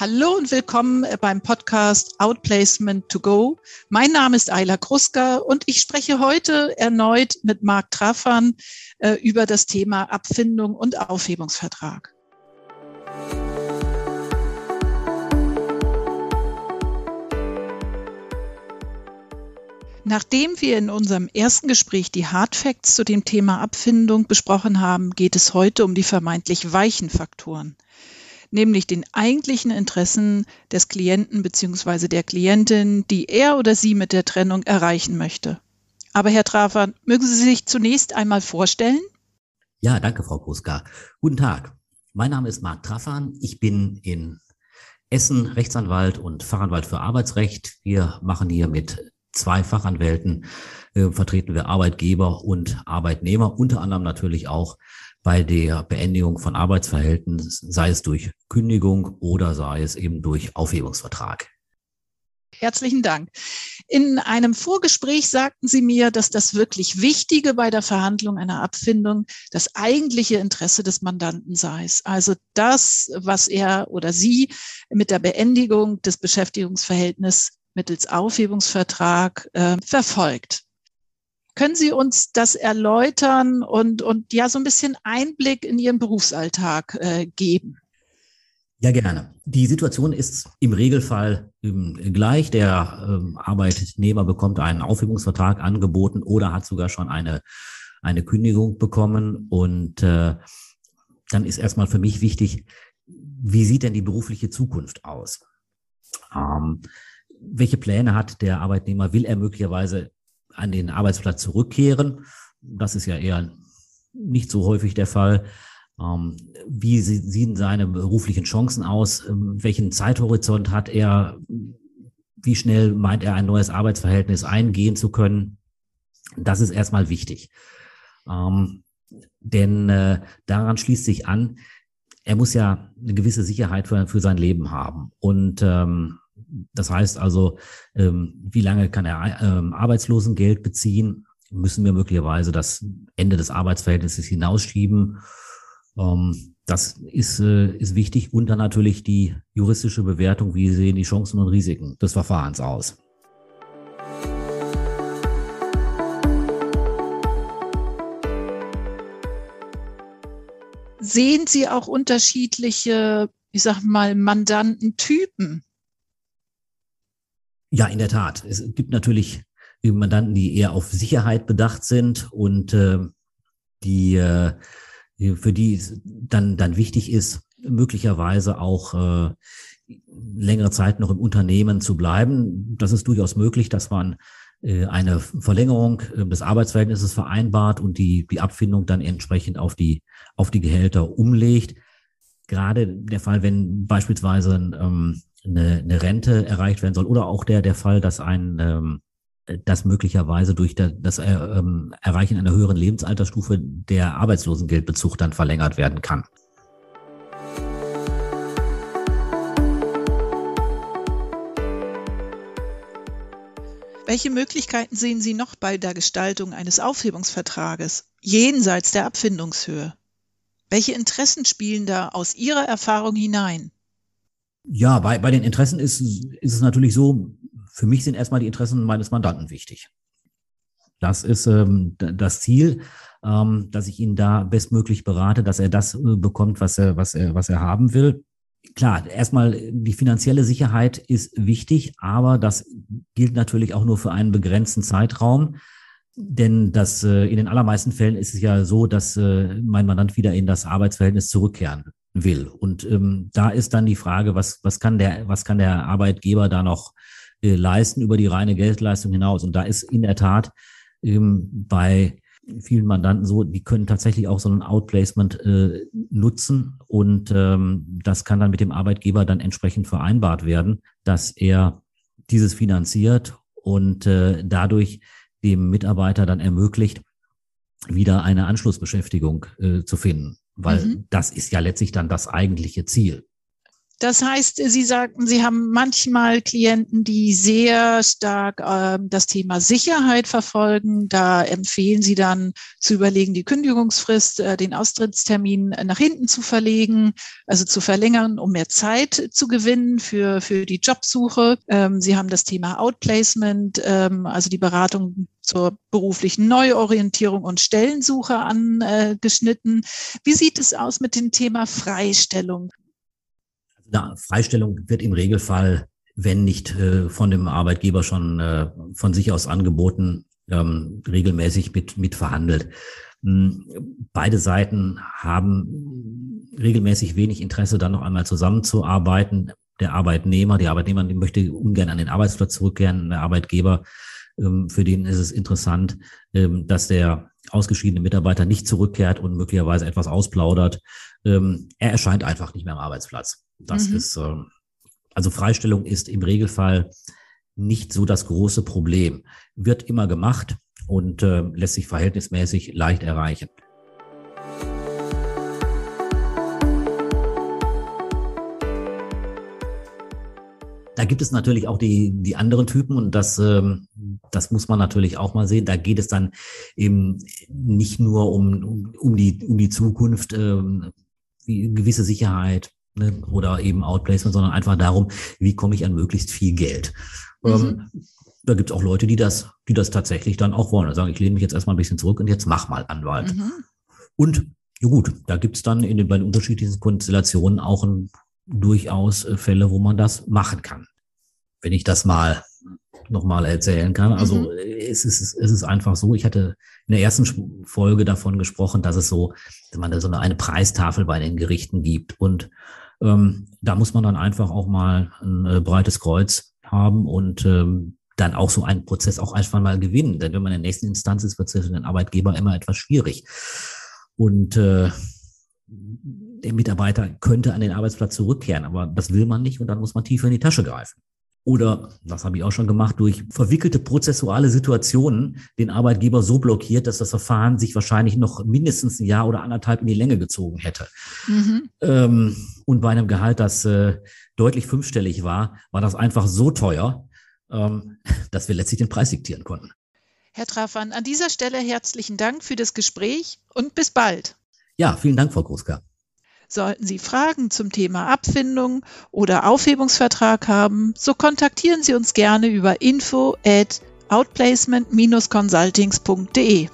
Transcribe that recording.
Hallo und willkommen beim Podcast Outplacement to Go. Mein Name ist Ayla Kruska und ich spreche heute erneut mit Marc Traffan äh, über das Thema Abfindung und Aufhebungsvertrag. Nachdem wir in unserem ersten Gespräch die Hard Facts zu dem Thema Abfindung besprochen haben, geht es heute um die vermeintlich weichen Faktoren nämlich den eigentlichen Interessen des Klienten bzw. der Klientin, die er oder sie mit der Trennung erreichen möchte. Aber Herr Trafer, mögen Sie sich zunächst einmal vorstellen? Ja, danke, Frau Kruska. Guten Tag. Mein Name ist Marc Trafan. Ich bin in Essen Rechtsanwalt und Fachanwalt für Arbeitsrecht. Wir machen hier mit zwei Fachanwälten, äh, vertreten wir Arbeitgeber und Arbeitnehmer, unter anderem natürlich auch bei der Beendigung von Arbeitsverhältnissen, sei es durch Kündigung oder sei es eben durch Aufhebungsvertrag. Herzlichen Dank. In einem Vorgespräch sagten Sie mir, dass das wirklich Wichtige bei der Verhandlung einer Abfindung das eigentliche Interesse des Mandanten sei. Also das, was er oder sie mit der Beendigung des Beschäftigungsverhältnisses mittels Aufhebungsvertrag äh, verfolgt. Können Sie uns das erläutern und, und ja so ein bisschen Einblick in Ihren Berufsalltag äh, geben? Ja, gerne. Die Situation ist im Regelfall ähm, gleich. Der ähm, Arbeitnehmer bekommt einen Aufhebungsvertrag angeboten oder hat sogar schon eine, eine Kündigung bekommen. Und äh, dann ist erstmal für mich wichtig, wie sieht denn die berufliche Zukunft aus? Ähm, welche Pläne hat der Arbeitnehmer? Will er möglicherweise an den Arbeitsplatz zurückkehren. Das ist ja eher nicht so häufig der Fall. Ähm, wie sehen seine beruflichen Chancen aus? Ähm, welchen Zeithorizont hat er? Wie schnell meint er, ein neues Arbeitsverhältnis eingehen zu können? Das ist erstmal wichtig. Ähm, denn äh, daran schließt sich an, er muss ja eine gewisse Sicherheit für, sein Leben haben. Und das heißt also, ähm, wie lange kann er ähm, Arbeitslosengeld beziehen? Müssen wir möglicherweise das Ende des Arbeitsverhältnisses hinausschieben? Ähm, das ist, äh, ist wichtig. Und dann natürlich die juristische Bewertung. Wie sehen die Chancen und Risiken des Verfahrens aus? Sehen Sie auch unterschiedliche, ich sag mal, Mandantentypen? Ja, in der Tat. Es gibt natürlich Mandanten, die eher auf Sicherheit bedacht sind und äh, die äh, für die dann dann wichtig ist, möglicherweise auch äh, längere Zeit noch im Unternehmen zu bleiben. Das ist durchaus möglich, dass man äh, eine Verlängerung äh, des Arbeitsverhältnisses vereinbart und die die Abfindung dann entsprechend auf die auf die Gehälter umlegt. Gerade der Fall, wenn beispielsweise ähm, eine, eine Rente erreicht werden soll oder auch der, der Fall, dass ein ähm, dass möglicherweise durch das äh, ähm, Erreichen einer höheren Lebensalterstufe der Arbeitslosengeldbezug dann verlängert werden kann. Welche Möglichkeiten sehen Sie noch bei der Gestaltung eines Aufhebungsvertrages jenseits der Abfindungshöhe? Welche Interessen spielen da aus Ihrer Erfahrung hinein? Ja, bei, bei den Interessen ist, ist es natürlich so, für mich sind erstmal die Interessen meines Mandanten wichtig. Das ist ähm, das Ziel, ähm, dass ich ihn da bestmöglich berate, dass er das äh, bekommt, was er, was er, was er haben will. Klar, erstmal die finanzielle Sicherheit ist wichtig, aber das gilt natürlich auch nur für einen begrenzten Zeitraum. Denn das äh, in den allermeisten Fällen ist es ja so, dass äh, mein Mandant wieder in das Arbeitsverhältnis zurückkehren will. Und ähm, da ist dann die Frage, was, was kann der, was kann der Arbeitgeber da noch äh, leisten über die reine Geldleistung hinaus? Und da ist in der Tat ähm, bei vielen Mandanten so, die können tatsächlich auch so ein Outplacement äh, nutzen und ähm, das kann dann mit dem Arbeitgeber dann entsprechend vereinbart werden, dass er dieses finanziert und äh, dadurch dem Mitarbeiter dann ermöglicht, wieder eine Anschlussbeschäftigung äh, zu finden weil mhm. das ist ja letztlich dann das eigentliche Ziel. Das heißt, Sie sagten, Sie haben manchmal Klienten, die sehr stark äh, das Thema Sicherheit verfolgen. Da empfehlen Sie dann zu überlegen, die Kündigungsfrist, äh, den Austrittstermin nach hinten zu verlegen, also zu verlängern, um mehr Zeit zu gewinnen für, für die Jobsuche. Ähm, Sie haben das Thema Outplacement, ähm, also die Beratung zur beruflichen Neuorientierung und Stellensuche angeschnitten. Wie sieht es aus mit dem Thema Freistellung? Eine Freistellung wird im Regelfall, wenn nicht äh, von dem Arbeitgeber schon äh, von sich aus angeboten, ähm, regelmäßig mit, mit verhandelt. Hm, beide Seiten haben regelmäßig wenig Interesse, dann noch einmal zusammenzuarbeiten. Der Arbeitnehmer, die Arbeitnehmerin möchte ungern an den Arbeitsplatz zurückkehren. Der Arbeitgeber, ähm, für den ist es interessant, ähm, dass der ausgeschiedene Mitarbeiter nicht zurückkehrt und möglicherweise etwas ausplaudert. Ähm, er erscheint einfach nicht mehr am Arbeitsplatz. Das mhm. ist, äh, also Freistellung ist im Regelfall nicht so das große Problem. Wird immer gemacht und äh, lässt sich verhältnismäßig leicht erreichen. Da gibt es natürlich auch die, die anderen Typen und das, ähm, das muss man natürlich auch mal sehen. Da geht es dann eben nicht nur um, um, um, die, um die Zukunft, ähm, gewisse Sicherheit, oder eben Outplacement, sondern einfach darum, wie komme ich an möglichst viel Geld. Mhm. Ähm, da gibt es auch Leute, die das, die das tatsächlich dann auch wollen. Da sagen, ich lehne mich jetzt erstmal ein bisschen zurück und jetzt mach mal Anwalt. Mhm. Und ja gut, da gibt es dann in den beiden unterschiedlichen Konstellationen auch ein, durchaus äh, Fälle, wo man das machen kann. Wenn ich das mal nochmal erzählen kann. Also mhm. es, ist, es ist einfach so, ich hatte in der ersten Folge davon gesprochen, dass es so, dass man da so eine, eine Preistafel bei den Gerichten gibt. Und ähm, da muss man dann einfach auch mal ein äh, breites Kreuz haben und ähm, dann auch so einen Prozess auch einfach mal gewinnen. Denn wenn man in der nächsten Instanz ist, wird es für den Arbeitgeber immer etwas schwierig. Und äh, der Mitarbeiter könnte an den Arbeitsplatz zurückkehren, aber das will man nicht und dann muss man tiefer in die Tasche greifen oder, das habe ich auch schon gemacht, durch verwickelte prozessuale Situationen den Arbeitgeber so blockiert, dass das Verfahren sich wahrscheinlich noch mindestens ein Jahr oder anderthalb in die Länge gezogen hätte. Mhm. Ähm, und bei einem Gehalt, das äh, deutlich fünfstellig war, war das einfach so teuer, ähm, dass wir letztlich den Preis diktieren konnten. Herr Trafan, an dieser Stelle herzlichen Dank für das Gespräch und bis bald. Ja, vielen Dank, Frau Gruska. Sollten Sie Fragen zum Thema Abfindung oder Aufhebungsvertrag haben, so kontaktieren Sie uns gerne über info at outplacement-consultings.de.